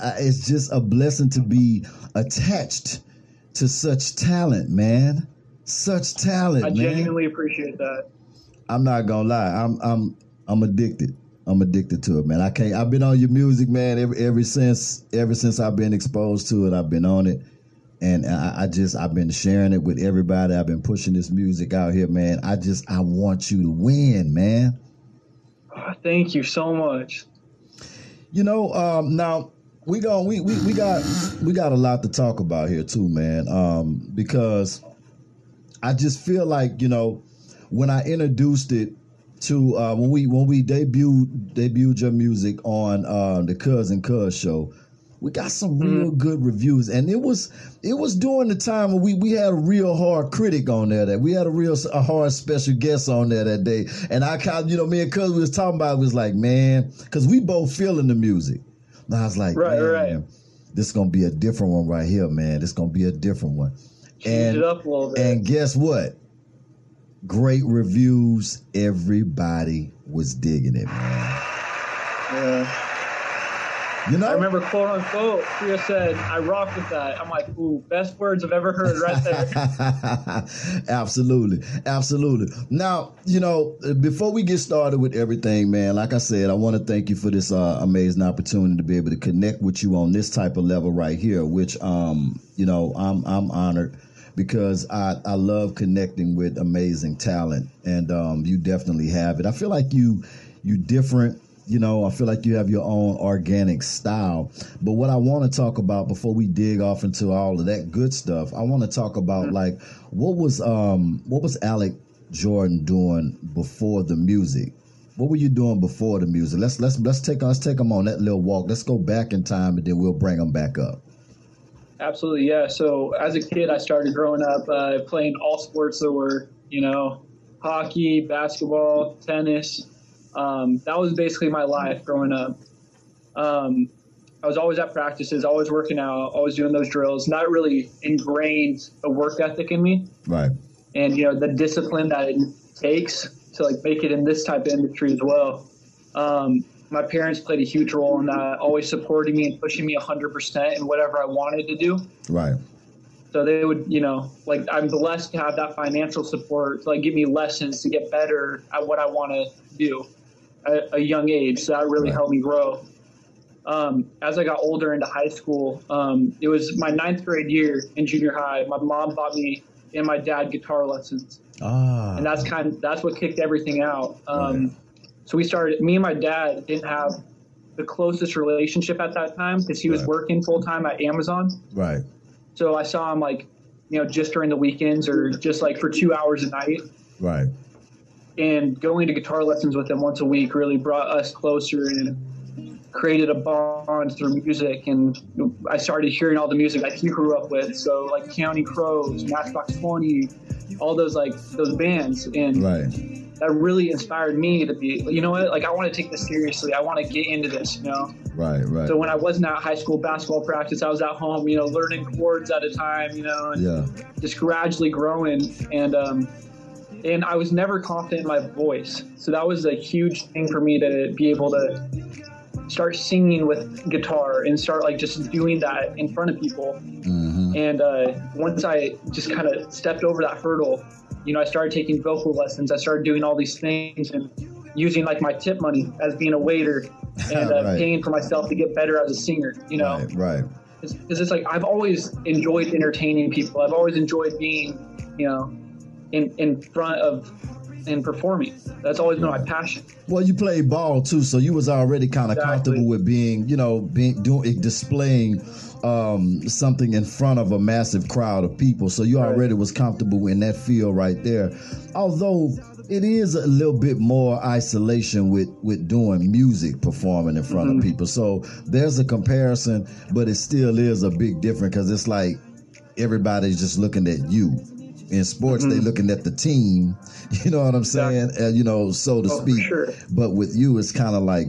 it's just a blessing to be attached to such talent, man. Such talent, I man. genuinely appreciate that. I'm not gonna lie. I'm I'm I'm addicted. I'm addicted to it, man. I can't. I've been on your music, man. Ever ever since ever since I've been exposed to it, I've been on it, and I, I just I've been sharing it with everybody. I've been pushing this music out here, man. I just I want you to win, man. Oh, thank you so much. You know, um, now we going we, we we got we got a lot to talk about here too, man. Um, because I just feel like you know when I introduced it to uh, when we when we debuted debuted your music on uh, the Cousin Cuz show, we got some real Mm-hmm. good reviews, and it was it was during the time when we we had a real hard critic on there that we had a real a hard special guest on there that day, and I kind of you know me and Cuz we was talking about it was like man, because we both feeling the music, and I was like Right, man, right. this is gonna be a different one right here, man. This is gonna be a different one, Change and it up a little bit. and guess what? Great reviews. Everybody was digging it, man. yeah. You know, I remember quote unquote, Priya said, I rock with that. I'm like, ooh, best words I've ever heard right there. absolutely, absolutely. Now, you know, before we get started with everything, man, like I said, I want to thank you for this uh, amazing opportunity to be able to connect with you on this type of level right here. Which, um, you know, I'm I'm honored because I I love connecting with amazing talent, and um, you definitely have it. I feel like you you different. You know, I feel like you have your own organic style. But what I want to talk about before we dig off into all of that good stuff, I want to talk about like what was um what was Alec Jordan doing before the music? What were you doing before the music? Let's let's let's take let's take them on that little walk. Let's go back in time and then we'll bring them back up. Absolutely, yeah. So as a kid, I started growing up uh, playing all sports that were, you know, hockey, basketball, tennis. Um, that was basically my life growing up. Um, I was always at practices, always working out, always doing those drills. Not really ingrained a work ethic in me, Right. and you know the discipline that it takes to like make it in this type of industry as well. Um, my parents played a huge role in that, always supporting me and pushing me 100% in whatever I wanted to do. Right. So they would, you know, like I'm blessed to have that financial support to like give me lessons to get better at what I want to do at a young age. So that really Right. helped me grow. Um, as I got older into high school, um, it was my ninth grade year in junior high. My mom bought me and my dad guitar lessons, Ah. and that's kind of that's what kicked everything out. Um, So we started. Me and my dad didn't have the closest relationship at that time because he was Right. working full time at Amazon. right. So I saw him like, you know, just during the weekends or just like for two hours a night. Right. And going to guitar lessons with him once a week really brought us closer and created a bond through music. And I started hearing all the music that he grew up with. So like Counting Crows, Matchbox 20, all those like those bands. And Right. that really inspired me to be, you know what, like I want to take this seriously. I want to get into this, you know? Right. Right. So when I wasn't at high school basketball practice, I was at home, you know, learning chords at a time, you know, and yeah. just gradually growing. And um, and I was never confident in my voice, so that was a huge thing for me to be able to start singing with guitar and start like just doing that in front of people. hmm And uh, once I just kind of stepped over that hurdle, you know, I started taking vocal lessons. I started doing all these things and using like my tip money as being a waiter and uh, Right. paying for myself to get better as a singer. You know, Right. Right. because it's like I've always enjoyed entertaining people. I've always enjoyed being, you know, in in front of and performing. That's always been my passion. Well, you played ball too, so you was already kind of Exactly. comfortable with being, you know, being doing displaying um, something in front of a massive crowd of people. So you Right. already was comfortable in that field right there. Although it is a little bit more isolation with with doing music performing in front Mm-hmm. of people. So there's a comparison, but it still is a big difference because it's like everybody's just looking at you. In sports, they looking at the team. You know what I'm saying? Uh, you know, so to Oh, speak. sure. But with you, it's kind of like,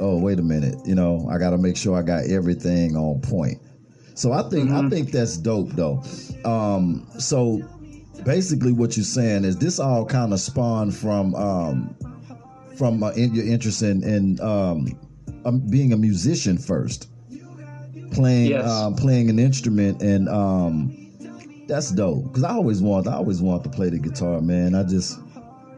oh, wait a minute. You know, I got to make sure I got everything on point. So I think I think that's dope though. Um, so basically, what you're saying is this all kind of spawned from um, from uh, in, your interest in, in um, um, being a musician first. playing Yes. um, playing an instrument, and um, that's dope. Because I always want I always want to play the guitar, man. I just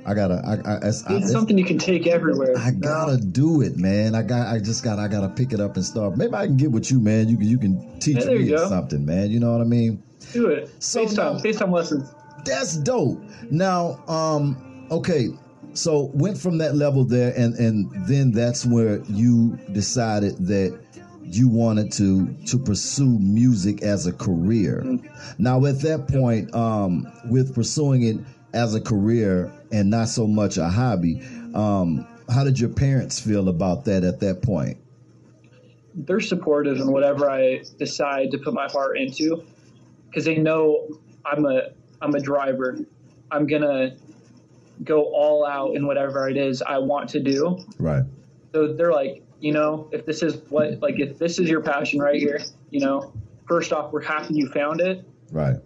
I gotta I, I, it's, I, It's something you can take everywhere. I gotta do it, man. I got. I just got. I gotta pick it up and start. Maybe I can get with you, man. You can. You can teach Yeah, me something, man. You know what I mean? Do it. So FaceTime. FaceTime lessons. That's dope. Now, um, okay. So went from that level there, and and then that's where you decided that you wanted to to pursue music as a career. Now, at that point, um, with pursuing it as a career and not so much a hobby, um, how did your parents feel about that at that point? they're supportive in whatever I decide to put my heart into because they know I'm a I'm a driver. I'm gonna go all out in whatever it is I want to do. Right. So they're like, you know, if this is what like if this is your passion right here, you know, first off, we're happy you found it Right.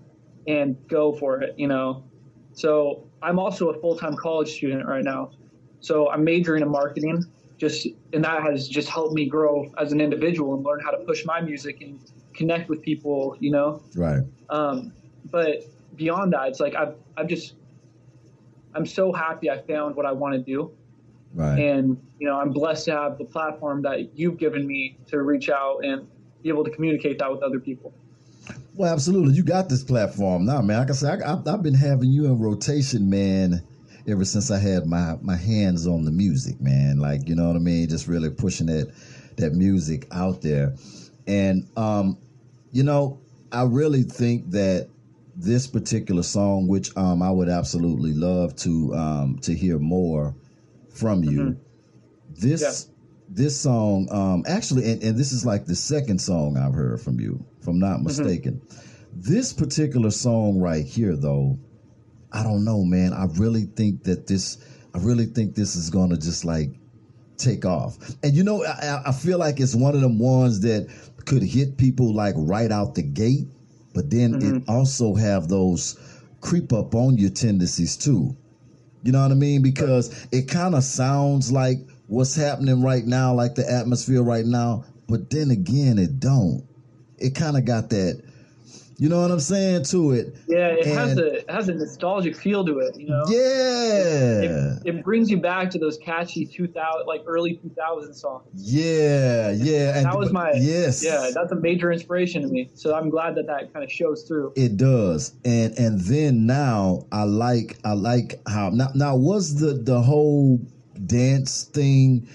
and go for it, you know. So I'm also a full time college student right now. So I'm majoring in marketing, just and that has just helped me grow as an individual and learn how to push my music and connect with people, you know. Right. Um, but beyond that, it's like I've I've just I'm so happy I found what I want to do, Right. and you know I'm blessed to have the platform that you've given me to reach out and be able to communicate that with other people. Well, absolutely. You got this platform now, man. Like I said, I, I've been having you in rotation, man, ever since I had my my hands on the music, man. Like you know what I mean, just really pushing that that music out there, and um, you know, I really think that this particular song, which um, I would absolutely love to um, to hear more from you, mm-hmm. this this song um actually and, and this is like the second song i've heard from you if i'm not mm-hmm. mistaken. This particular song right here though i don't know man. I really think that this i really think this is gonna just like take off. And you know i, I- feel like it's one of them ones that could hit people like right out the gate but then it mm-hmm. also have those creep up on your tendencies too you know what I mean? Because it kind of sounds like what's happening right now, like the atmosphere right now. But then again, it don't. It kind of got that. You know what I'm saying to it? Yeah, it has a it has a nostalgic feel to it, you know. Yeah, It, it brings you back to those catchy 2000 like early 2000 songs. yeah, yeah. And That was my yes, Yeah, that's a major inspiration to me. So I'm glad that that kind of shows through. It does, and and then now I like I like how now now was the the whole dance thing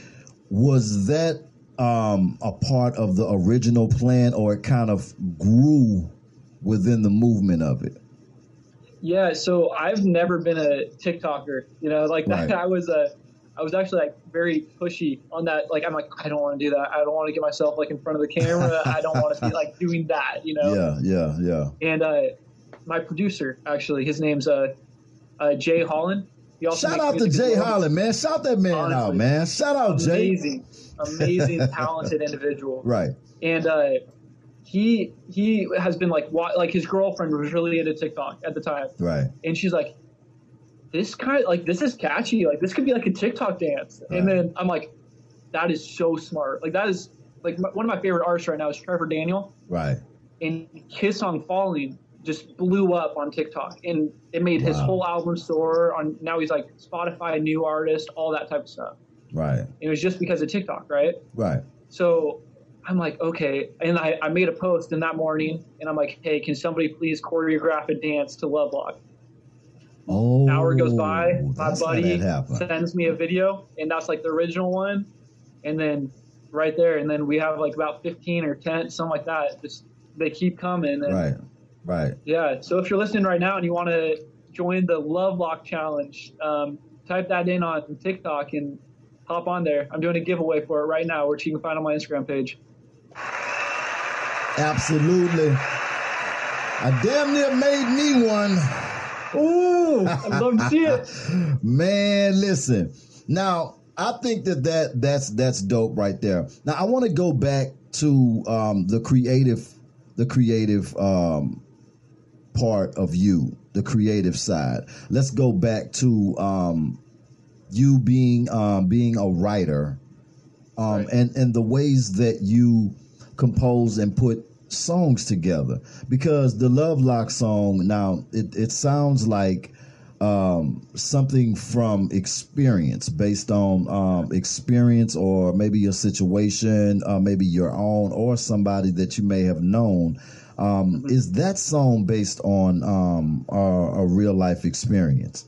was that um a part of the original plan or it kind of grew within the movement of it Yeah, so I've never been a TikToker. You know, like Right. I was a, I was actually like very pushy on that. Like I'm like I don't want to do that. I don't want to get myself like in front of the camera. I don't want to be like doing that. You know. yeah yeah yeah And uh, my producer actually, his name's uh, uh Jay Holland. Shout out to Jay. Holland man shout that man out man shout out Jay Amazing, amazing, talented individual. right and uh, he he has been like wa- like his girlfriend was really into TikTok at the time, right and she's like, this kind like this is catchy, like this could be like a TikTok dance. And then I'm like, that is so smart. Like that is like my, one of my favorite artists right now is Trevor Daniel, right and his song "Falling" just blew up on TikTok, and it made his whole album soar. On now he's like Spotify new artist, all that type of stuff. right And it was just because of TikTok, right? right So I'm like, okay. And I, I made a post in that morning and I'm like, hey, can somebody please choreograph a dance to Love Lock? oh Hour goes by, my buddy sends me a video and that's like the original one. And then right there, and then we have like about 15 or 10, something like that. Just they keep coming. And right right yeah. So if you're listening right now and you want to join the Love Lock Challenge, um, type that in on TikTok and hop on there. I'm doing a giveaway for it right now, which you can find on my Instagram page. Absolutely. I damn near made me one. Ooh, I'd love to see it. Man, listen. Now, I think that, that that's that's dope right there. Now, I want to go back to um, the creative the creative um, part of you, the creative side. Let's go back to um, you being um, being a writer um, Right. and and the ways that you compose and put songs together because the Love Lock song now it, it sounds like um, something from experience based on um, experience or maybe your situation uh, maybe your own or somebody that you may have known um, mm-hmm. is that song based on um, a, a real life experience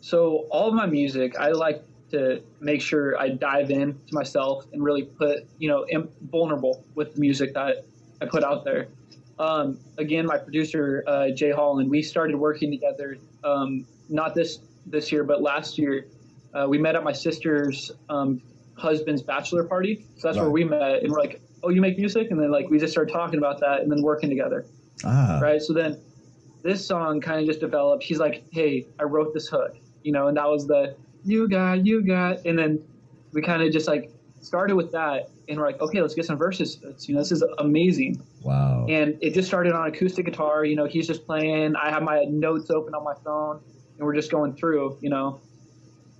so all my music i like to make sure I dive in to myself and really put, you know, vulnerable with the music that I put out there. Um, again, my producer uh, Jay Holland, we started working together. Um, not this this year, but last year, uh, we met at my sister's um, husband's bachelor party. So that's right. where we met, and we're like, "Oh, you make music?" And then like we just started talking about that, and then working together. Ah. Right. So then this song kind of just developed. He's like, "Hey, I wrote this hook," you know, and that was the "you got, you got," and then we kind of just like started with that, and we're like, okay, let's get some verses. It's, you know, this is amazing. Wow. And it just started on acoustic guitar. You know, he's just playing. I have my notes open on my phone, and we're just going through. You know,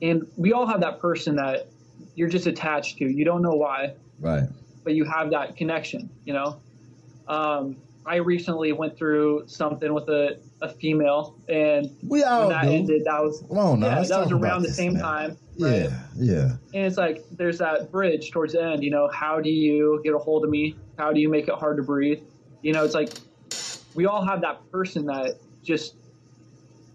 and we all have that person that you're just attached to. You don't know why. Right. But you have that connection. You know. Um, I recently went through something with a, a female, and we all that do. ended. That was Come on now, yeah, that was around the same man. time. Right? Yeah, yeah. And it's like there's that bridge towards the end. You know, how do you get a hold of me? How do you make it hard to breathe? You know, it's like we all have that person that just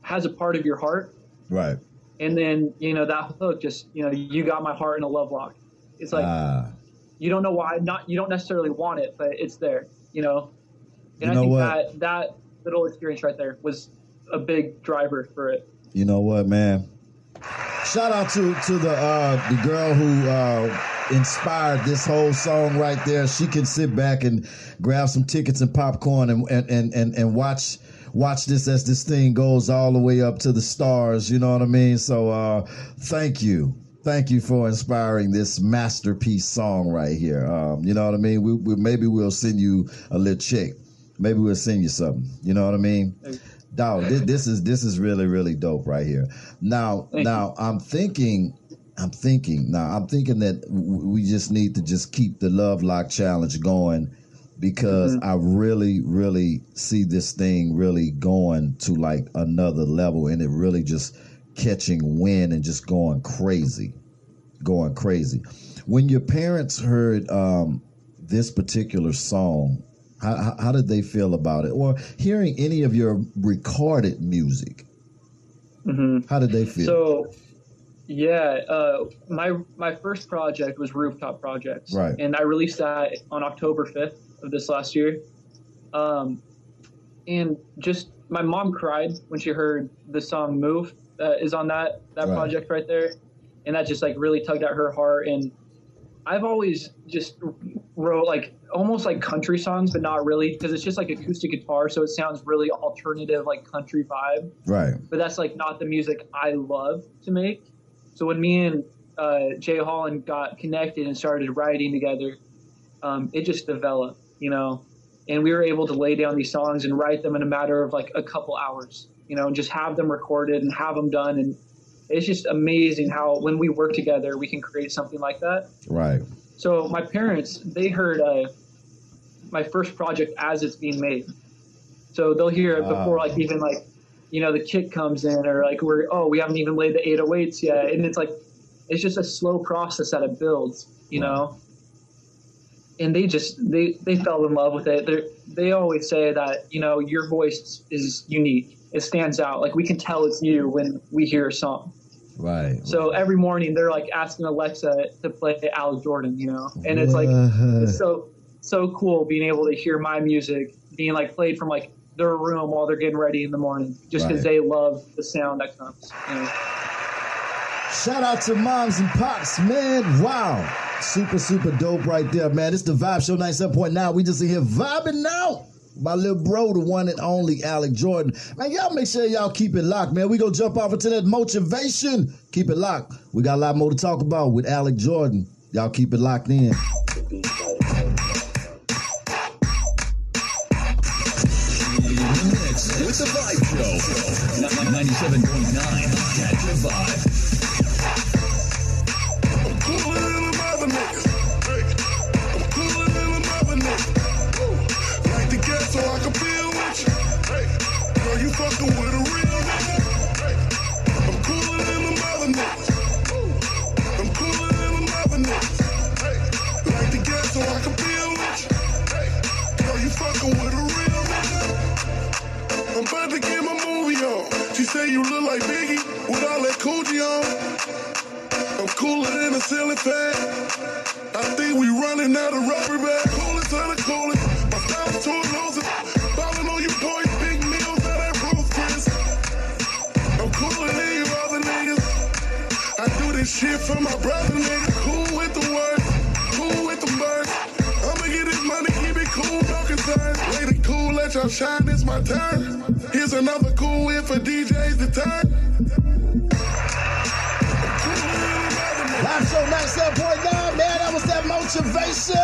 has a part of your heart, right? And then you know that hook just you know you got my heart in a love lock. It's like uh, you don't know why, not you don't necessarily want it, but it's there. You know, and you know I think what? that that little experience right there was a big driver for it. You know what, man? Shout out to to the uh, the girl who uh, inspired this whole song right there. She can sit back and grab some tickets and popcorn and and and and, and watch watch this as this thing goes all the way up to the stars. You know what I mean? So uh, thank you. Thank you for inspiring this masterpiece song right here. Um, you know what I mean? We, we, maybe we'll send you a little check. Maybe we'll send you something. You know what I mean? Dog, this, this is this is really really dope right here. Now Thank now you. I'm thinking I'm thinking now I'm thinking that we just need to just keep the love lock challenge going because mm-hmm. I really really see this thing really going to like another level and it really just catching wind and just going crazy, going crazy. When your parents heard um, this particular song, how, how did they feel about it? Or hearing any of your recorded music, mm-hmm. how did they feel? So, yeah, uh, my my first project was Rooftop Projects, right? And I released that on October fifth of this last year. Um, and just my mom cried when she heard the song "Move" that is on that that right. project right there, and that just like really tugged at her heart. And I've always just wrote like almost like country songs, but not really because it's just like acoustic guitar, so it sounds really alternative, like country vibe. Right. But that's like not the music I love to make. So when me and uh, Jay Holland got connected and started writing together, um, it just developed, you know, and we were able to lay down these songs and write them in a matter of like a couple hours, you know, and just have them recorded and have them done. And it's just amazing how when we work together, we can create something like that. Right. So my parents, they heard uh, my first project as it's being made. So they'll hear it before like even like you know the kick comes in or like we're oh we haven't even laid the 808s yet. And it's like it's just a slow process that it builds you know? And they just they they fell in love with it. They they always say that you know your voice is unique. It stands out. Like we can tell it's you when we hear a song right so every morning they're like asking alexa to play Al jordan you know and it's like it's so so cool being able to hear my music being like played from like their room while they're getting ready in the morning, just because right. they love the sound that comes. You know? Shout out to moms and pops, man! Wow, super super dope right there, man. It's the Vibe Show 97.9. We just in here vibing now. My little bro, the one and only Alec Jordan. Man, y'all make sure y'all keep it locked, man. We gonna jump off into that motivation. Keep it locked. We got a lot more to talk about with Alec Jordan. Y'all keep it locked in. with the Vibe Show. 97.9, catch a vibe. Say you look like Biggie with all that coochie on. I'm cooler than a ceiling fan. I think we running out of rubber band. Coolest of the coolest. My style's too elusive. Falling on you boys, big meals at that roof, Chris. I'm cooler than you other niggas. I do this shit for my brother, nigga. Cool with the words, cool with the birds. I'ma get this money, keep it cool, no concerns. The cool, let y'all shine, it's my turn. Here's another cool win for DJs to turn. Live show 97.9, man. That was that motivation.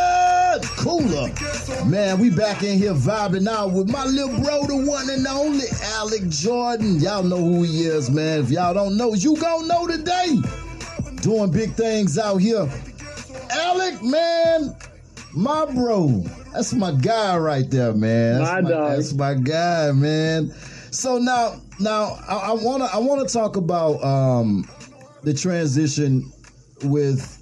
Cooler. Man, we back in here vibing out with my little bro, the one and only Alec Jordan. Y'all know who he is, man. If y'all don't know, you gonna know today. Doing big things out here. Alec, man, my bro. That's my guy right there, man. That's My dog. That's my guy, man. So now, now I, I wanna, I wanna talk about um, the transition with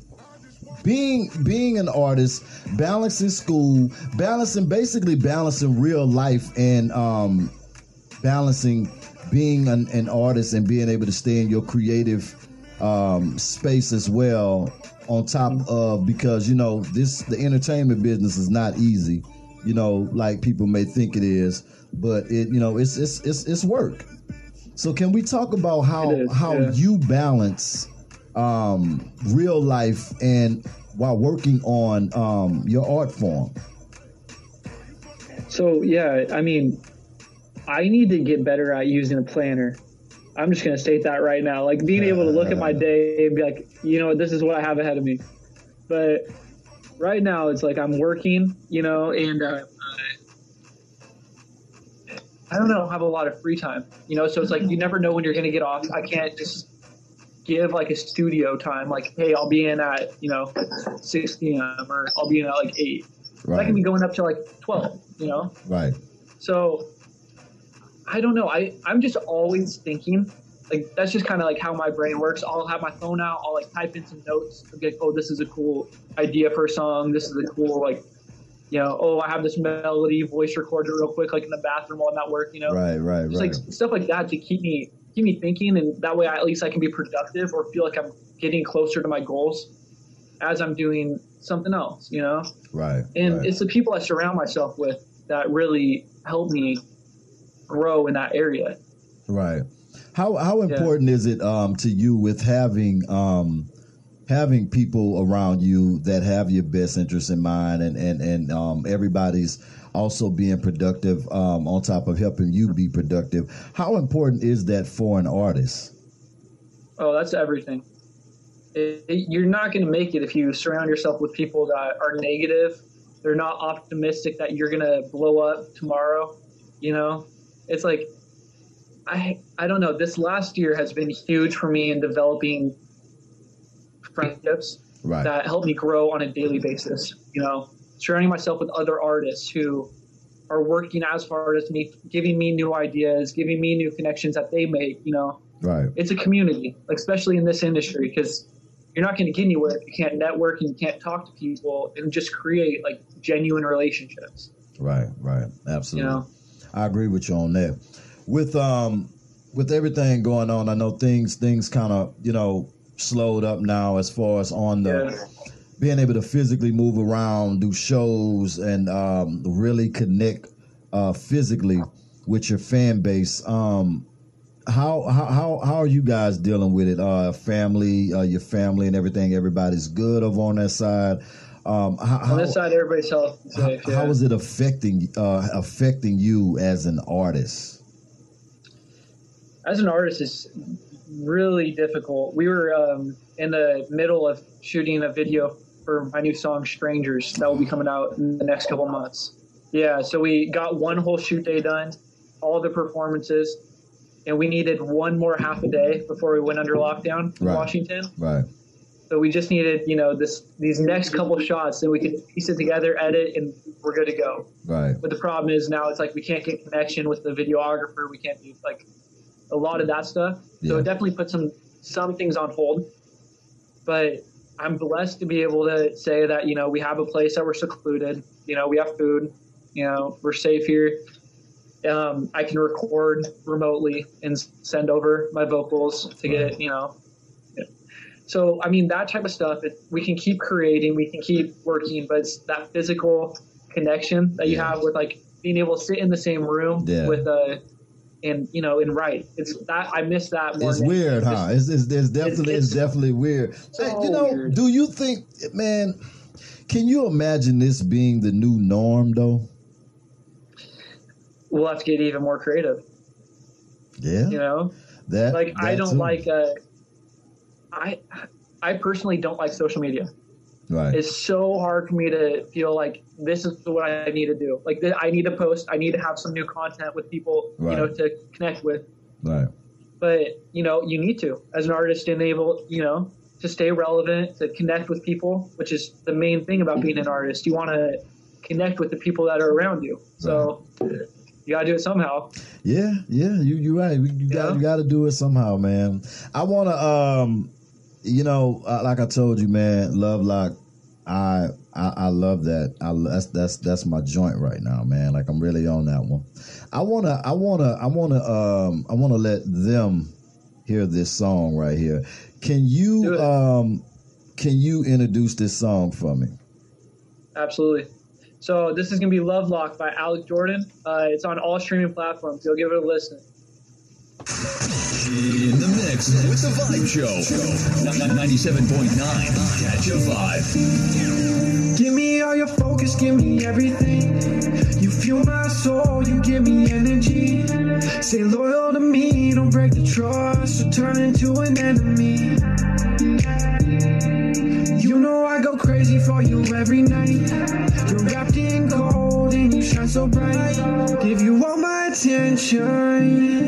being being an artist, balancing school, balancing basically balancing real life and um, balancing being an, an artist and being able to stay in your creative um, space as well. On top of because you know this the entertainment business is not easy, you know, like people may think it is, but it you know it's it's it's, it's work. So can we talk about how how yeah. you balance um, real life and while working on um, your art form? So yeah, I mean, I need to get better at using a planner. I'm just gonna state that right now. Like being able to look at my day and be like, you know, this is what I have ahead of me. But right now, it's like I'm working, you know, and uh, I don't know, have a lot of free time, you know. So it's like you never know when you're gonna get off. I can't just give like a studio time, like, hey, I'll be in at you know 6 p.m. or I'll be in at like eight. I can be going up to like 12, you know. right, So I don't know. I I'm just always thinking. Like that's just kind of like how my brain works. I'll have my phone out. I'll like type in some notes. I'll be like, oh, this is a cool idea for a song. This is a cool like, you know, oh, I have this melody. Voice record it real quick, like in the bathroom while I'm at work. You know, right, right, just right. like stuff like that to keep me keep me thinking, and that way I, at least I can be productive or feel like I'm getting closer to my goals as I'm doing something else. You know Right. and right. it's the people I surround myself with that really help me grow in that area. Right. How how important is it um, to you with having um, having people around you that have your best interests in mind and and and um, everybody's also being productive um, on top of helping you be productive. How important is that for an artist? Oh, that's everything. It, it- you're not going to make it if you surround yourself with people that are negative. They're not optimistic that you're going to blow up tomorrow. You know, it's like I I don't know. This last year has been huge for me in developing friendships Right. that help me grow on a daily basis. You know, surrounding myself with other artists who are working as hard as me, giving me new ideas, giving me new connections that they make. You know, right. it's a community, especially in this industry, because you're not going to get anywhere if you can't network and you can't talk to people and just create like genuine relationships. Right. Right. Absolutely. You know, I agree with you on that. With um with everything going on, I know things things kind of you know slowed up now as far as on the Yeah. being able to physically move around, do shows, and um, really connect uh, physically with your fan base. Um, how, how how how are you guys dealing with it? Uh, family, uh, your family, and everything. Everybody's good over on that side. Um, how, on how, this side, everybody's healthy. and safe, how yeah. is it affecting uh, affecting you as an artist? as an artist is really difficult. We were um, in the middle of shooting a video for my new song "Strangers" that will be coming out in the next couple months. Yeah, so we got one whole shoot day done, all the performances, and we needed one more half a day before we went under lockdown in Right. Washington. Right, So we just needed, you know, this these next couple shots, and we could piece it together, edit, and we're good to go. right, But the problem is now it's like we can't get connection with the videographer. We can't do like a lot of that stuff. So Yeah. it definitely put some some things on hold. But I'm blessed to be able to say that you know we have a place that we're secluded. You know we have food. You know, we're safe here. Um, I can record remotely and send over my vocals to get you know. So I mean that type of stuff. It, we can keep creating, we can keep working, but it's that physical connection that you Yeah. have with like being able to sit in the same room Yeah. with a and you know and write. It's that I miss that more. It's than weird, huh? It's, it's, it's definitely it's, it's definitely weird. so Hey, you know, weird. do you think, man? Can you imagine this being the new norm, though? We'll have to get even more creative. Yeah, You know, that like I don't too. like. Uh, I I personally don't like social media. right. It's so hard for me to feel like this is what I need to do. Like th- I need to post. I need to have some new content with people, Right. you know, to connect with. right. But you know, you need to as an artist enable you know, to stay relevant, to connect with people, which is the main thing about being an artist. You want to connect with the people that are around you. So you gotta do it somehow. Yeah, yeah, you you right. You got Yeah. you got to do it somehow, man. I want to, um, you know, uh, like I told you, man, Love Lock. I I, I love that. I that's that's that's my joint right now, man. Like I'm really on that one. I wanna I wanna I wanna um I wanna let them hear this song right here. Can you um can you introduce this song for me? Absolutely. So this is gonna be Love Lock by Alec Jordan. Uh, it's on all streaming platforms. You'll give it a listen. In the mix with the Vibe Show. 97.9 Catch a Vibe. Give me all your focus, give me everything. You fuel my soul, you give me energy. Stay loyal to me, don't break the trust or turn into an enemy. You know I go crazy for you every night. You're wrapped in gold and you shine so bright. Give you all my attention.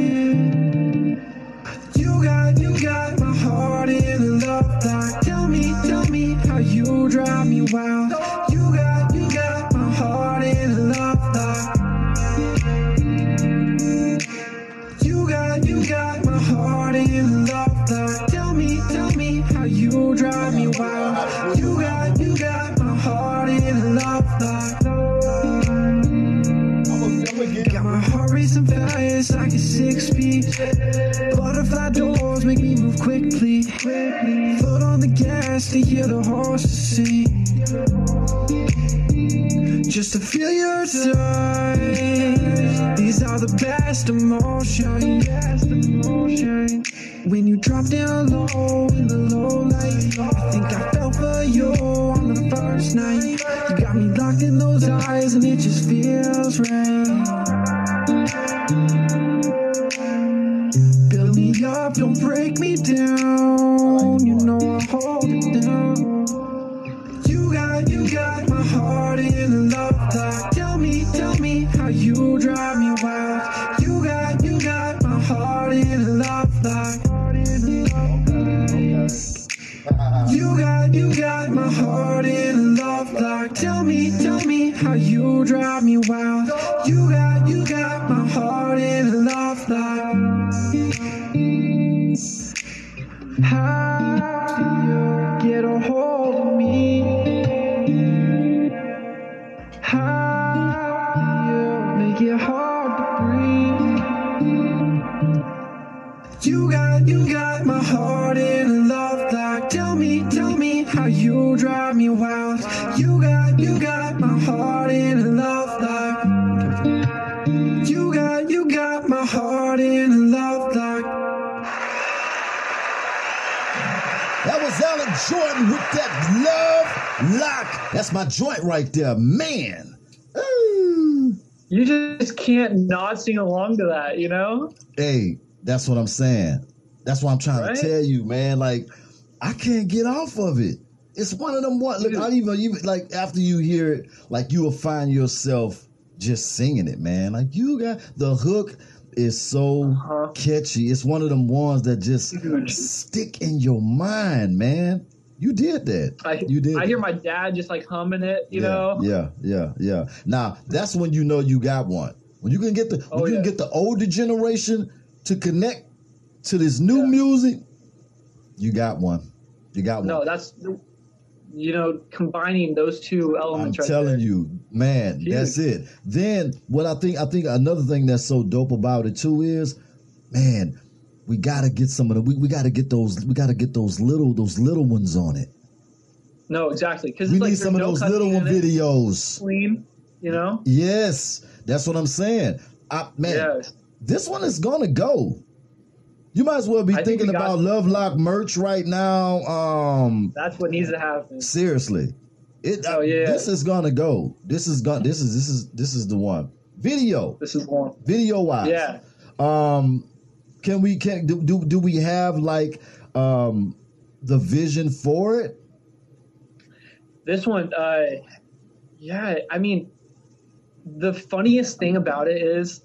You got, you got my heart in a love lock. Tell me, tell me how you drive me wild. Gas to hear the horses sing. Just to feel your touch. These are the best emotions. When you drop down low in the low light, I think I fell for you on the first night. You got me locked in those eyes, and it just feels right. Build me up, don't break my joint right there, man. Ooh. You just can't not sing along to that, you know? Hey, that's what I'm saying. That's what I'm trying Right? to tell you, man. Like, I can't get off of it. It's one of them one. Look. I even even like after you hear it, like you will find yourself just singing it, man. Like you got the hook is so Uh-huh. catchy. It's one of them ones that just stick in your mind, man. You did that. I, you did. I hear my dad just like humming it, you yeah, know? Yeah, yeah, yeah. Now that's when you know you got one. When you can get the when Oh, you can get the older generation to connect to this new Yeah. music, you got one. You got one. No, that's you know, combining those two elements. I'm right telling there. you, man, Huge. that's it. Then what I think I think another thing that's so dope about it too is, man, we gotta get some of the we, we gotta get those we gotta get those little those little ones on it. No, exactly. Because We like, need some of there's those little one videos. Clean, you know. Yes, that's what I'm saying. I, man, Yes. this one is gonna go. You might as well be I think thinking we about Love Lock merch right now. Um, That's what needs to happen. seriously, it. Oh, yeah. This is gonna go. This is gonna. This is this is this is the one. Video, This is one. video wise. Yeah. Um, can we can do do, do we have like um the vision for it? This one, uh, yeah, I mean, the funniest thing about it is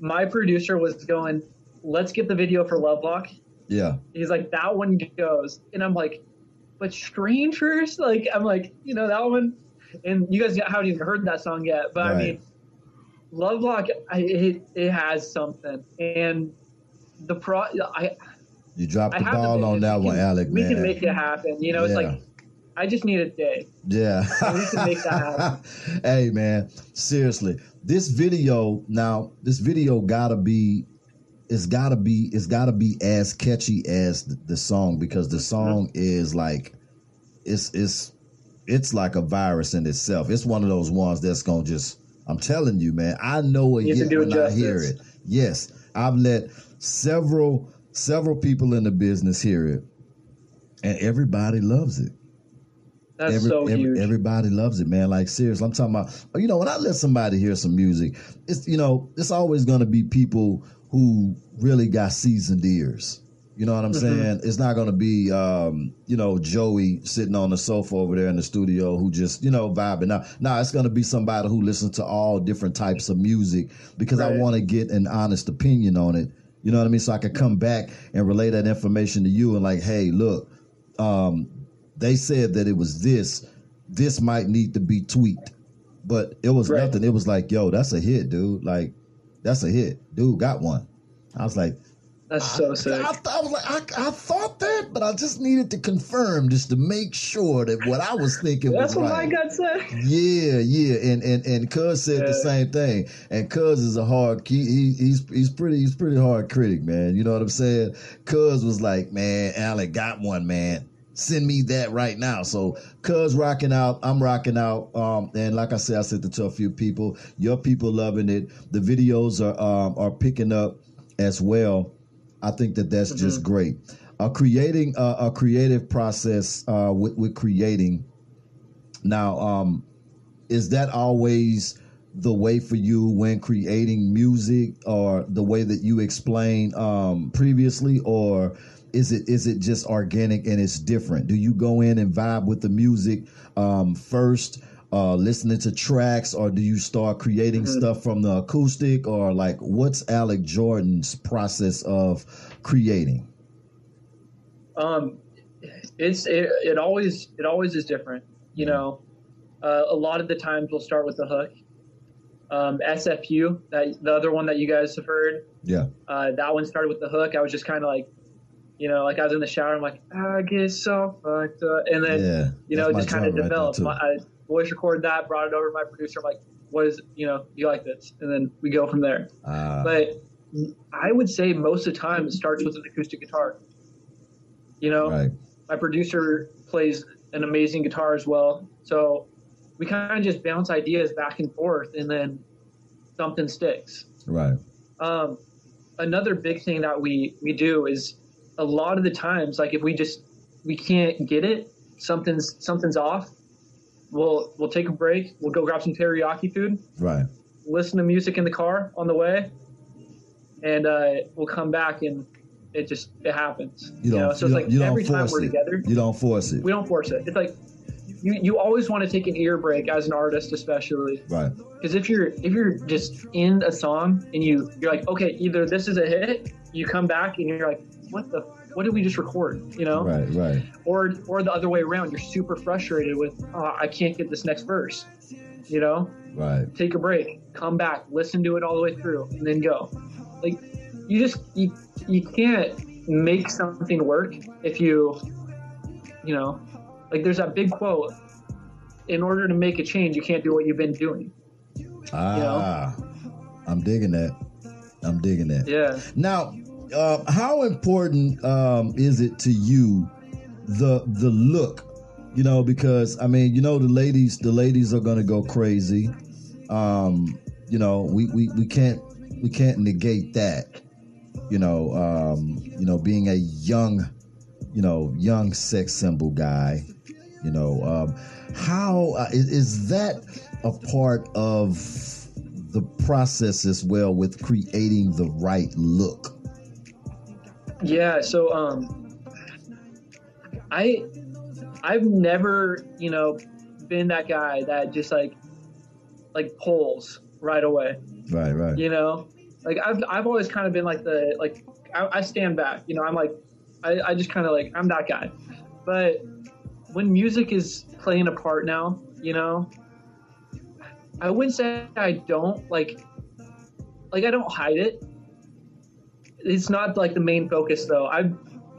my producer was going, let's get the video for Lovelock. Yeah. He's like, that one goes. And I'm like, but Strangers? Like, I'm like, you know, that one. And you guys haven't even heard that song yet. But I mean, Lovelock, I, it, it has something. And the pro, I, You dropped the ball on that one, can- Alec. We man. can make it happen. You know, it's like, I just need a day. Yeah. we can make that happen. hey man, seriously. This video now, this video gotta be it's gotta be it's gotta be as catchy as the, the song because the song mm-hmm. is like it's it's it's like a virus in itself. It's one of those ones that's gonna just I'm telling you, man, I know it You yet when I hear it. Yes. I've let several several people in the business hear it. And everybody loves it. That's Every- so every- huge. Everybody loves it, man. Like seriously, I'm talking about. You know, when I let somebody hear some music, it's you know, it's always going to be people who really got seasoned ears. You know what I'm Mm-hmm. saying? It's not going to be, um, you know, Joey sitting on the sofa over there in the studio who just, you know, vibing. Now, now it's going to be somebody who listens to all different types of music because I want to get an honest opinion on it. You know what I mean? So I could come back and relay that information to you and like, hey, look, um, they said that it was this. This might need to be tweaked, but it was Right. nothing. It was like, yo, that's a hit, dude. Like, that's a hit, dude. Got one. I was like, That's so I, sick. I, I was like, I, I thought that, but I just needed to confirm just to make sure that what I was thinking That's was right. That's what my gut said. Yeah, yeah, and and and Cuz said the same thing. And Cuz is a hard he, he he's he's pretty he's pretty hard critic, man. You know what I'm saying? Cuz was like, man, Alec got one, man. Send me that right now. So Cuz rocking out, I'm rocking out. Um, and like I said, I said to a few people. Your people loving it. The videos are um are picking up as well. I think that that's just great. Uh, creating uh, a creative process uh, with with creating. Now, um, is that always the way for you when creating music, or the way that you explained um, previously, or is it is it just organic and it's different? Do you go in and vibe with the music um, first? Uh, listening to tracks, or do you start creating stuff from the acoustic, or like what's Alec Jordan's process of creating? Um, it's it, it always it always is different. You know, uh, a lot of the times we'll start with the hook. Um, SFU, that the other one that you guys have heard, Yeah, uh, that one started with the hook. I was just kind of like, you know, like I was in the shower. I'm like, I get so fucked up, and then yeah. you know, just kind of right developed. my, I voice record that, brought it over to my producer. I'm like, what is you know, you like this, and then we go from there. Ah, But I would say most of the time it starts with an acoustic guitar. You know, right. my producer plays an amazing guitar as well. So we kind of just bounce ideas back and forth, and then something sticks. Right. Um, another big thing that we we do is a lot of the times, like if we just we can't get it, something's something's off. We'll we'll take a break. We'll go grab some teriyaki food, Right. listen to music in the car on the way, and uh, we'll come back and it just it happens. You don't. know, so you it's don't, like every time force we're it. together, You don't force it. we don't force it. It's like you you always want to take an ear break as an artist, especially Right. because if you're if you're just in a song and you you're like okay either this is a hit, you come back and you're like what the what did we just record you know Right. Right. or or the other way around you're super frustrated with oh, I can't get this next verse you know Right. take a break come back listen to it all the way through and then go like you just you you can't make something work if you you know like there's that big quote. In order to make a change, you can't do what you've been doing. Ah, I'm digging that. I'm digging that. Yeah. Now, uh, how important um, is it to you the the look? You know, because I mean, you know, the ladies the ladies are gonna go crazy. Um, you know, we, we, we can't we can't negate that. You know, um, you know, being a young, you know, young sex symbol guy. You know, um, how uh, is, is that a part of the process as well with creating the right look? Yeah, so um I I've never, you know, been that guy that just like like pulls right away. Right, right. You know? Like I've I've always kind of been like the like I, I stand back, you know, I'm like I, I just kinda like I'm that guy. But when music is playing a part now, you know, I wouldn't say I don't like like I don't hide it. It's not like the main focus though. I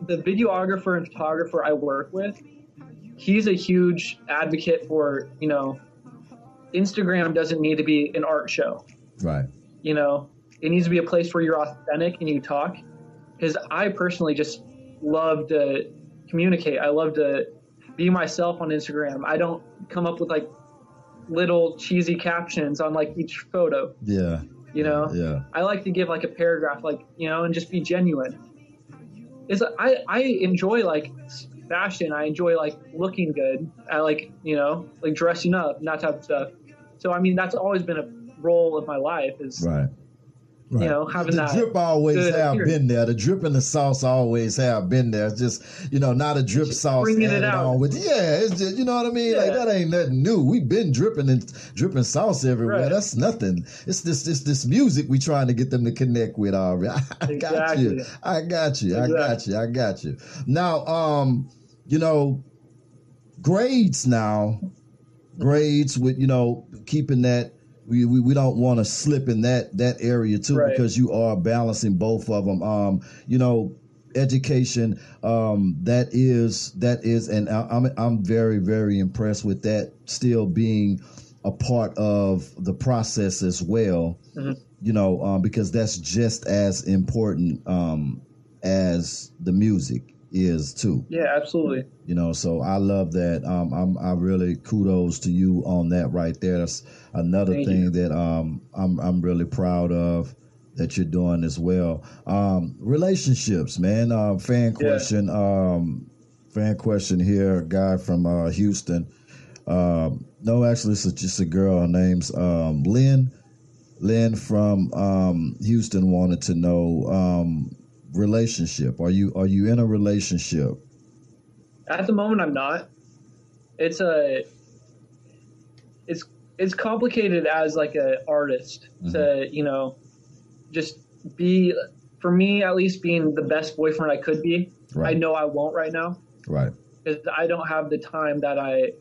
the videographer and photographer I work with, he's a huge advocate for, you know, Instagram doesn't need to be an art show. Right. You know, it needs to be a place where you're authentic and you talk. Because I personally just love to communicate. I love to be myself on Instagram. I don't come up with like little cheesy captions on like each photo. Yeah. You know, Yeah. I like to give like a paragraph, like you know, and just be genuine. Is I I enjoy like fashion. I enjoy like looking good. I like you know like dressing up, and that type of stuff. So I mean, that's always been a role of my life. Is Right. You know having the that drip always have appearance. been there. The drip and the sauce always have been there. It's just you know, not a drip sauce bringing it added out. on with. Yeah, it's just you know what I mean. Like that ain't nothing new. We've been dripping and dripping sauce everywhere. Right. That's nothing. It's this this this music we trying to get them to connect with already. I got you. I got you. I got you. I got you. Now, um, you know, grades now grades with you know keeping that we, we, we don't want to slip in that that area too Right. because you are balancing both of them um you know education um that is that is and I- I'm I'm very very impressed with that still being a part of the process as well Mhm. you know um, because that's just as important um as the music is too. Yeah, absolutely. you know so i love that. Um i'm i really kudos to you on that right there. That's another Thank thing that um i'm i'm really proud of that you're doing as well. Um relationships man. Uh fan Yeah. question um fan question here. A guy from uh houston. Um no actually it's just a girl. Her name's um lynn. Lynn from um houston wanted to know um relationship are you are you in a relationship At the moment, I'm not. It's a. It's it's complicated as like an artist to mm-hmm. you know, just be for me at least being the best boyfriend I could be. Right. I know I won't right now Right. because I don't have the time that I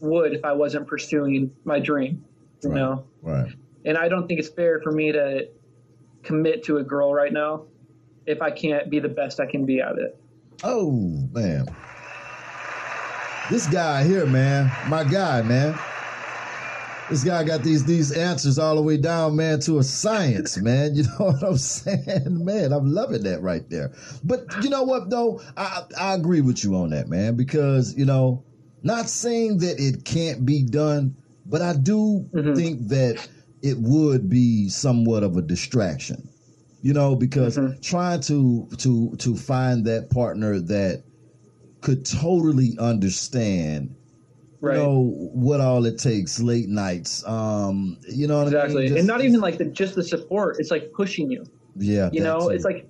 would if I wasn't pursuing my dream. You Right. know, Right. and I don't think it's fair for me to commit to a girl right now if I can't be the best I can be at it. Oh man. This guy here, man, my guy, man. This guy got these these answers all the way down, man, to a science, man. You know what I'm saying, man? I'm loving that right there. But you know what, though, I I agree with you on that, man, because you know, not saying that it can't be done, but I do Mhm. think that it would be somewhat of a distraction. You know, because Mhm. trying to to to find that partner that could totally understand Right. you know what all it takes late nights um you know what exactly I mean? Just- and not even like the just the support it's like pushing you yeah you know too. it's like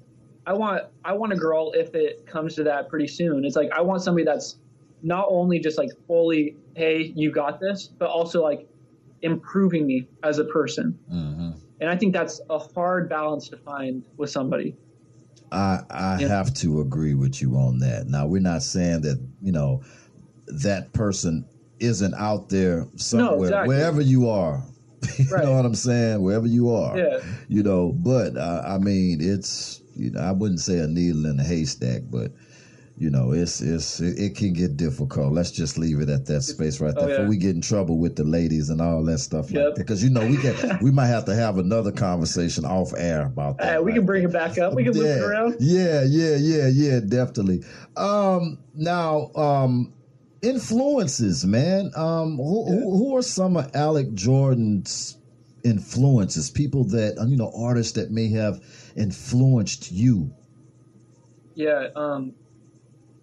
i want i want a girl if it comes to that pretty soon it's like i want somebody that's not only just like fully hey you got this but also like improving me as a person Mhm. And i think that's a hard balance to find with somebody I I Yeah. have to agree with you on that. Now we're not saying that you know that person isn't out there somewhere exactly. wherever you are. you Right. know what I'm saying? Wherever you are. yeah You know, but uh, I mean, it's you know I wouldn't say a needle in a haystack, but you know, it's it's it, it can get difficult. Let's just leave it at that space right there Oh, before we get in trouble with the ladies and all that stuff like Yep. that. Because you know we can we might have to have another conversation off air about that. Uh, we right can bring it back up. We can loop it yeah, around. Yeah, yeah, yeah, yeah, definitely. Um, now, um, influences, man. Um, who, who, who are some of Alec Jordan's influences? People that uh, you know, artists that may have influenced you. Yeah. Um,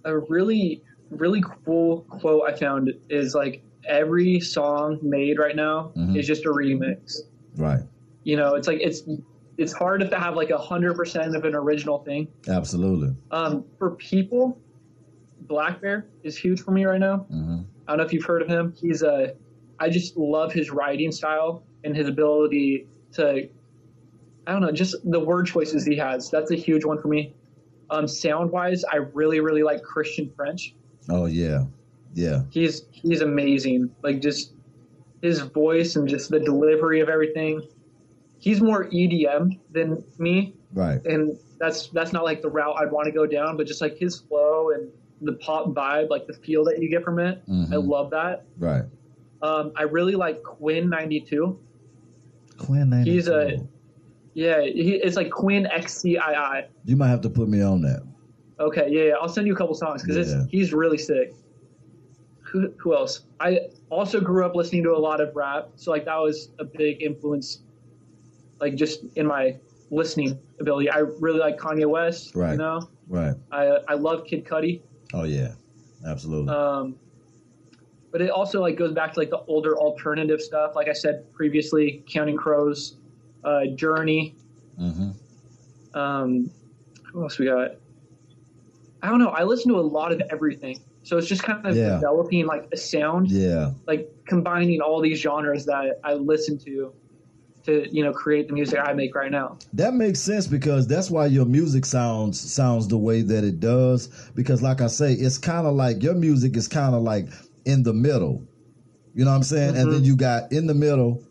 a really, really cool quote I found is like every song made right now Mhm. is just a remix. Right. You know, it's like it's it's hard to have like a hundred percent of an original thing. Absolutely. Um, for people, Black Bear is huge for me right now. hmm I don't know if you've heard of him. He's a, I just love his writing style and his ability to, I don't know, just the word choices he has. That's a huge one for me. Um, sound wise, I really, really like Christian French. Oh yeah, yeah. He's he's amazing. Like just his voice and just the delivery of everything. He's more EDM than me, Right. and that's that's not like the route I'd want to go down. But just like his flow and the pop vibe, like the feel that you get from it, I Mhm. love that. Right. Um, I really like Quinn ninety two. Quinn. ninety two. He's a- 92. Yeah, he, it's like Quinn XCII. You might have to put me on that. Okay, yeah, yeah. I'll send you a couple songs because Yeah. he's really sick. Who, who else? I also grew up listening to a lot of rap, so like that was a big influence, like just in my listening ability. I really like Kanye West. Right. You know, Right. I I love Kid Cudi. Oh yeah. Absolutely. Um, but it also like goes back to like the older alternative stuff. Like I said previously, Counting Crows, uh, Journey. hmm Um, who else we got? I don't know. I listen to a lot of everything, so it's just kind of Yeah. developing like a sound, Yeah. like combining all these genres that I listen to, to you know create the music I make right now. That makes sense because that's why your music sounds sounds the way that it does. Because, like I say, it's kind of like your music is kind of like in the middle. You know what I'm saying? And then you got in the middle,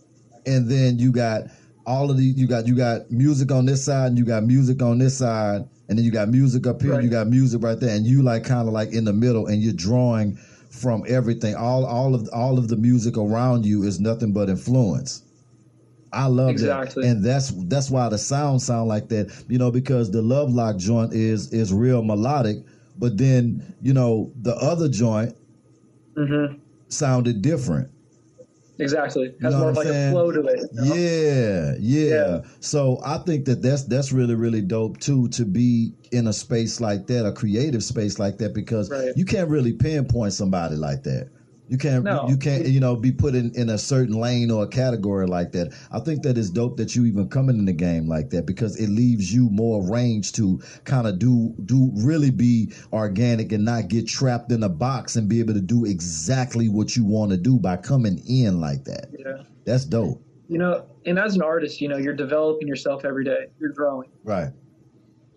and then you got all of the you got you got music on this side, and you got music on this side, and then you got music up here, and you got music right there, and you like kind of like in the middle, and you're drawing from everything. All all of all of the music around you is nothing but influence. I love Exactly. that, and that's that's why the sound sound like that. You know, because the Love Lock joint is is real melodic, but then you know the other joint hmm sounded different. Exactly, has know more of like I'm a flow to it. you know? Yeah, yeah, Yeah. So I think that that's that's really really dope too to be in a space like that, a creative space like that, because Right. you can't really pinpoint somebody like that. You can't No. you can't you know be put in, in a certain lane or a category like that. I think that is dope that you even coming in the game like that because it leaves you more range to kind of do do really be organic and not get trapped in a box and be able to do exactly what you want to do by coming in like that. Yeah. That's dope. You know, and as an artist, you know, you're developing yourself every day. You're growing. Right.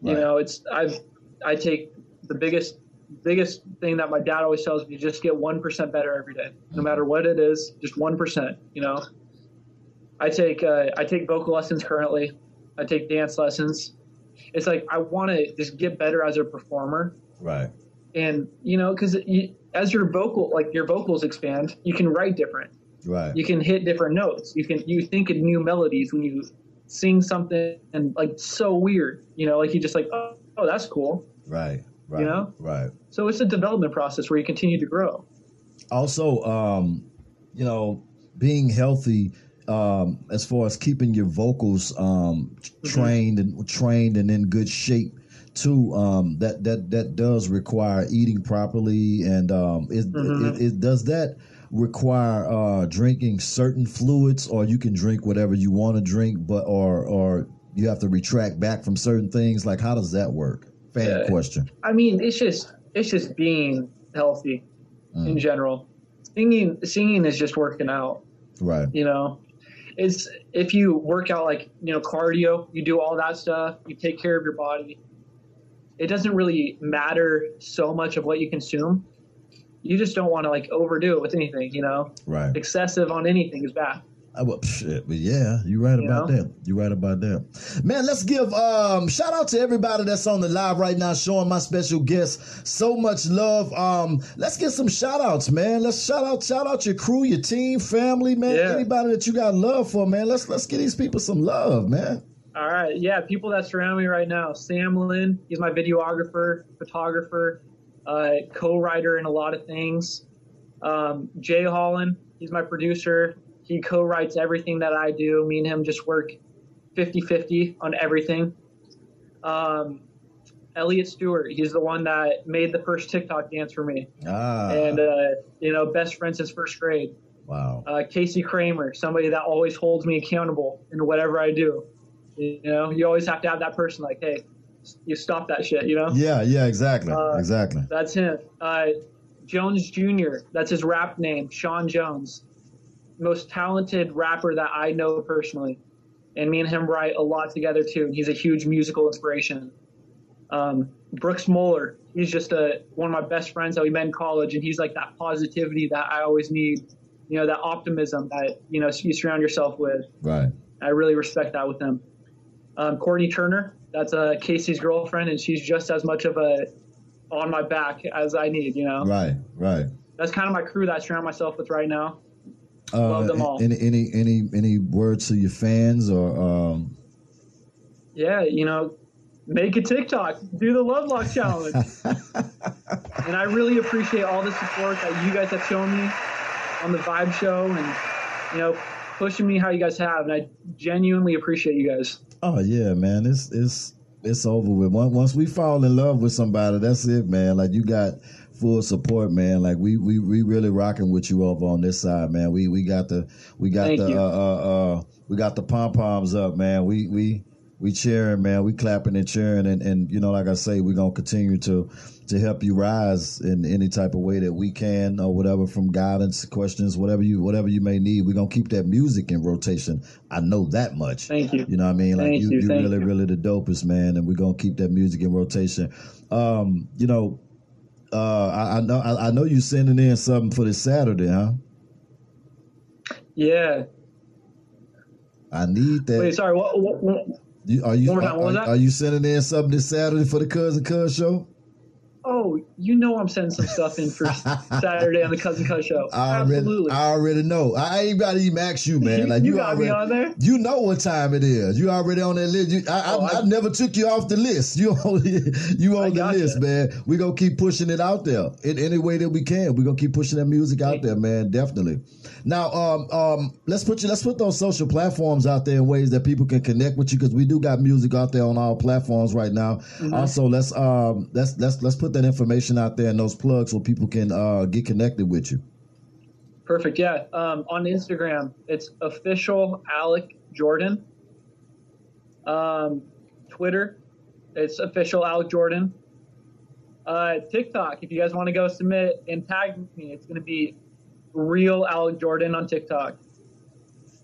You know, it's I've I take the biggest biggest thing that my dad always tells me: just get one percent better every day, no matter what it is. Just one percent. You know, I take uh, I take vocal lessons currently. I take dance lessons. It's like I want to just get better as a performer, Right. and you know, because as your vocal like your vocals expand, you can write different. Right. You can hit different notes. You can you think of new melodies when you sing something and like so weird. You know, like you just like oh, oh that's cool. Right. Right. You know? Right. So it's a development process where you continue to grow. Also, um, you know, being healthy, um, as far as keeping your vocals um, trained and trained and in good shape too. Um, that that that does require eating properly, and um, is, Mhm. it, it, does that require uh, drinking certain fluids, or you can drink whatever you want to drink, but or or you have to retract back from certain things. Like, how does that work? Fan Yeah. question. I mean, it's just it's just being healthy in Mm. general. Singing singing is just working out. Right. You know, it's if you work out like you know cardio, you do all that stuff, you take care of your body. It doesn't really matter so much of what you consume. You just don't want to like overdo it with anything. You know, Right. excessive on anything is bad. I, well, shit, but yeah, you're right You about know? that. You're right about that. Man, let's give um shout out to everybody that's on the live right now, showing my special guests so much love. Um, let's get some shout outs, man. Let's shout out, shout out your crew, your team, family, man. Yeah. Anybody that you got love for, man. Let's let's give these people some love, man. All right, yeah, people that surround me right now. Sam Lynn, he's my videographer, photographer, uh, co-writer in a lot of things. Um, Jay Holland, he's my producer. He co-writes everything that I do. Me and him just work 50-50 on everything. Um, Elliot Stewart, he's the one that made the first TikTok dance for me, Ah, and uh, you know, best friend since first grade. wow. uh, Casey Kramer, somebody that always holds me accountable in whatever I do. You know, you always have to have that person like, hey, you stop that shit. You know, Yeah, yeah, exactly, Uh, exactly. that's him. Uh, Jones Jr. That's his rap name, Sean Jones, most talented rapper that I know personally, and me and him write a lot together too. And he's a huge musical inspiration. Um, Brooks Moeller, he's just a one of my best friends that we met in college, and he's like that positivity that I always need. You know, that optimism that you know you surround yourself with. Right. I really respect that with him. Um, Courtney Turner, that's uh, Casey's girlfriend, and she's just as much of a on my back as I need. You know, Right, right. that's kind of my crew that I surround myself with right now. Uh, Love them all. Any any any any words to your fans or um Yeah, you know, make a TikTok, do the Love Lock challenge, and I really appreciate all the support that you guys have shown me on the Vibe Show, and you know, pushing me how you guys have, and I genuinely appreciate you guys. Oh yeah, man. It's it's it's over with. Once once we fall in love with somebody, that's it, man. Like you got full support, man. Like we we, we really rocking with you over on this side, man. We we got the we got Thank the uh, uh uh we got the pom poms up, man. We we we cheering, man. We clapping and cheering, and and you know, like I say, we're gonna continue to to help you rise in any type of way that we can, or whatever, from guidance, questions, whatever you whatever you may need. We're gonna keep that music in rotation. I know that much. Thank you. You know what I mean? Like Thank you, you, you really, you. really the dopest, man. And we're gonna keep that music in rotation. Um, you know, uh, I, I know, I, I know you sending in something for this Saturday, huh? Yeah. I need that. Wait, sorry. What? what, what You, are you One more time, was are, that? are you sending in something this Saturday for the cousin cuz show? Oh, you know I'm sending some stuff in for Saturday on the Cousin Cuz show. I already, Absolutely. I already know. I ain't about to even ask you, man. You- Like you you, got already, me on there? You know what time it is. You already on that list. You, I, Oh, I, I, I- never took you off the list. You on, you on the list, man. We gonna keep pushing it out there in any way that we can. We gonna keep pushing that music out there, man. Definitely. Now, um, um, let's put you. Let's put those social platforms out there in ways that people can connect with you because we do got music out there on all platforms right now. Mm-hmm. Also, let's um, let's let's let's put that information out there and those plugs so people can uh get connected with you. Perfect. Yeah. Um, on Instagram, it's official Alec Jordan. Um, Twitter, it's official Alec Jordan. Uh, TikTok, if you guys want to go submit and tag me, it's going to be real Alec Jordan on TikTok.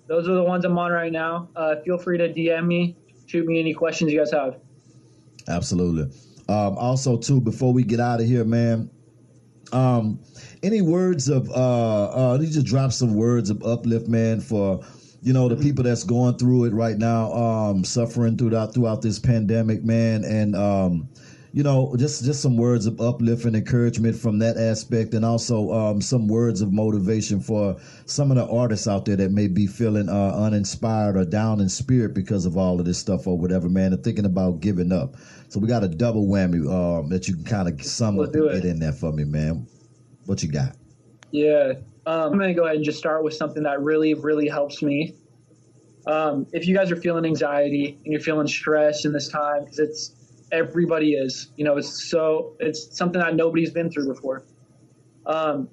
Those are the ones I'm on right now. Uh, feel free to DM me, shoot me any questions you guys have. Absolutely. Um, also, too, before we get out of here, man, um, any words of uh, uh, you just drop some words of uplift, man, for you know the people that's going through it right now, um, suffering throughout throughout this pandemic, man, and um, you know just just some words of uplift and encouragement from that aspect, and also um, some words of motivation for some of the artists out there that may be feeling uh, uninspired or down in spirit because of all of this stuff or whatever, man, and thinking about giving up. So we got a double whammy um, that you can kind of sum Let's up and it. get in there for me, man. What you got? Yeah. Um, I'm going to go ahead and just start with something that really, really helps me. Um, if you guys are feeling anxiety and you're feeling stress in this time, because it's everybody is, you know, it's so, it's something that nobody's been through before. Um,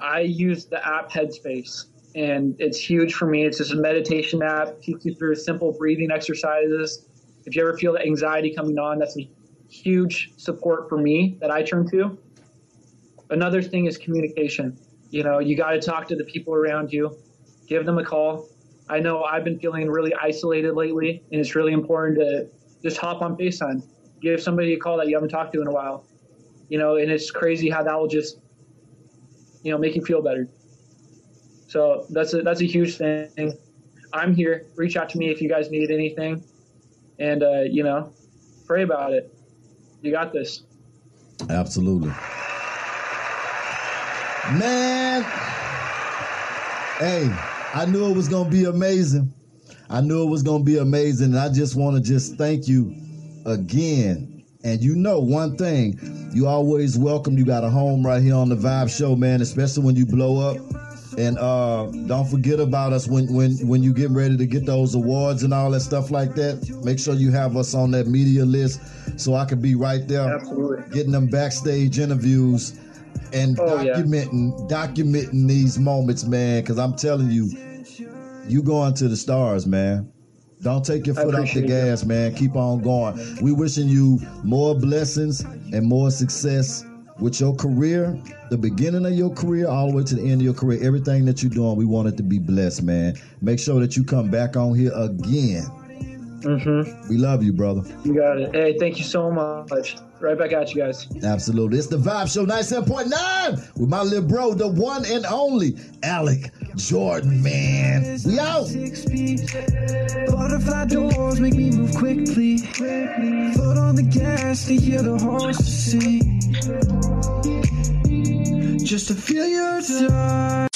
I use the app Headspace, and it's huge for me. It's just a meditation app, teaches you through simple breathing exercises. If you ever feel the anxiety coming on, that's a huge support for me that I turn to another thing is communication. You know, you got to talk to the people around you, give them a call. I know I've been feeling really isolated lately, and it's really important to just hop on FaceTime, give somebody a call that you haven't talked to in a while. You know, and it's crazy how that will just, you know, make you feel better. So that's a that's a huge thing. I'm here. Reach out to me if you guys need anything, and uh, you know, pray about it. You got this. Absolutely. Man, hey, I knew it was gonna be amazing. I knew it was gonna be amazing, and I just want to just thank you again. And you know one thing, you always welcome. You got a home right here on the Vibe Show, man. Especially when you blow up. And uh, don't forget about us when when when you get ready to get those awards and all that stuff like that. Make sure you have us on that media list so I can be right there, Absolutely. getting them backstage interviews and Oh, yeah. documenting documenting these moments, man. Because I'm telling you, you going to the stars, man. Don't take your foot off the gas, man. Keep on going. We wishing you more blessings and more success with your career, the beginning of your career, all the way to the end of your career. Everything that you're doing, we want it to be blessed, man. Make sure that you come back on here again. Mm-hmm. We love you, brother. You got it. Hey, thank you so much. Right back at you guys. Absolutely. It's the Vibe Show 97.9 with my little bro, the one and only Alec Jordan, man. We out. Butterfly doors make me move quickly. Foot on the gas to hear the sing. Just to feel your touch.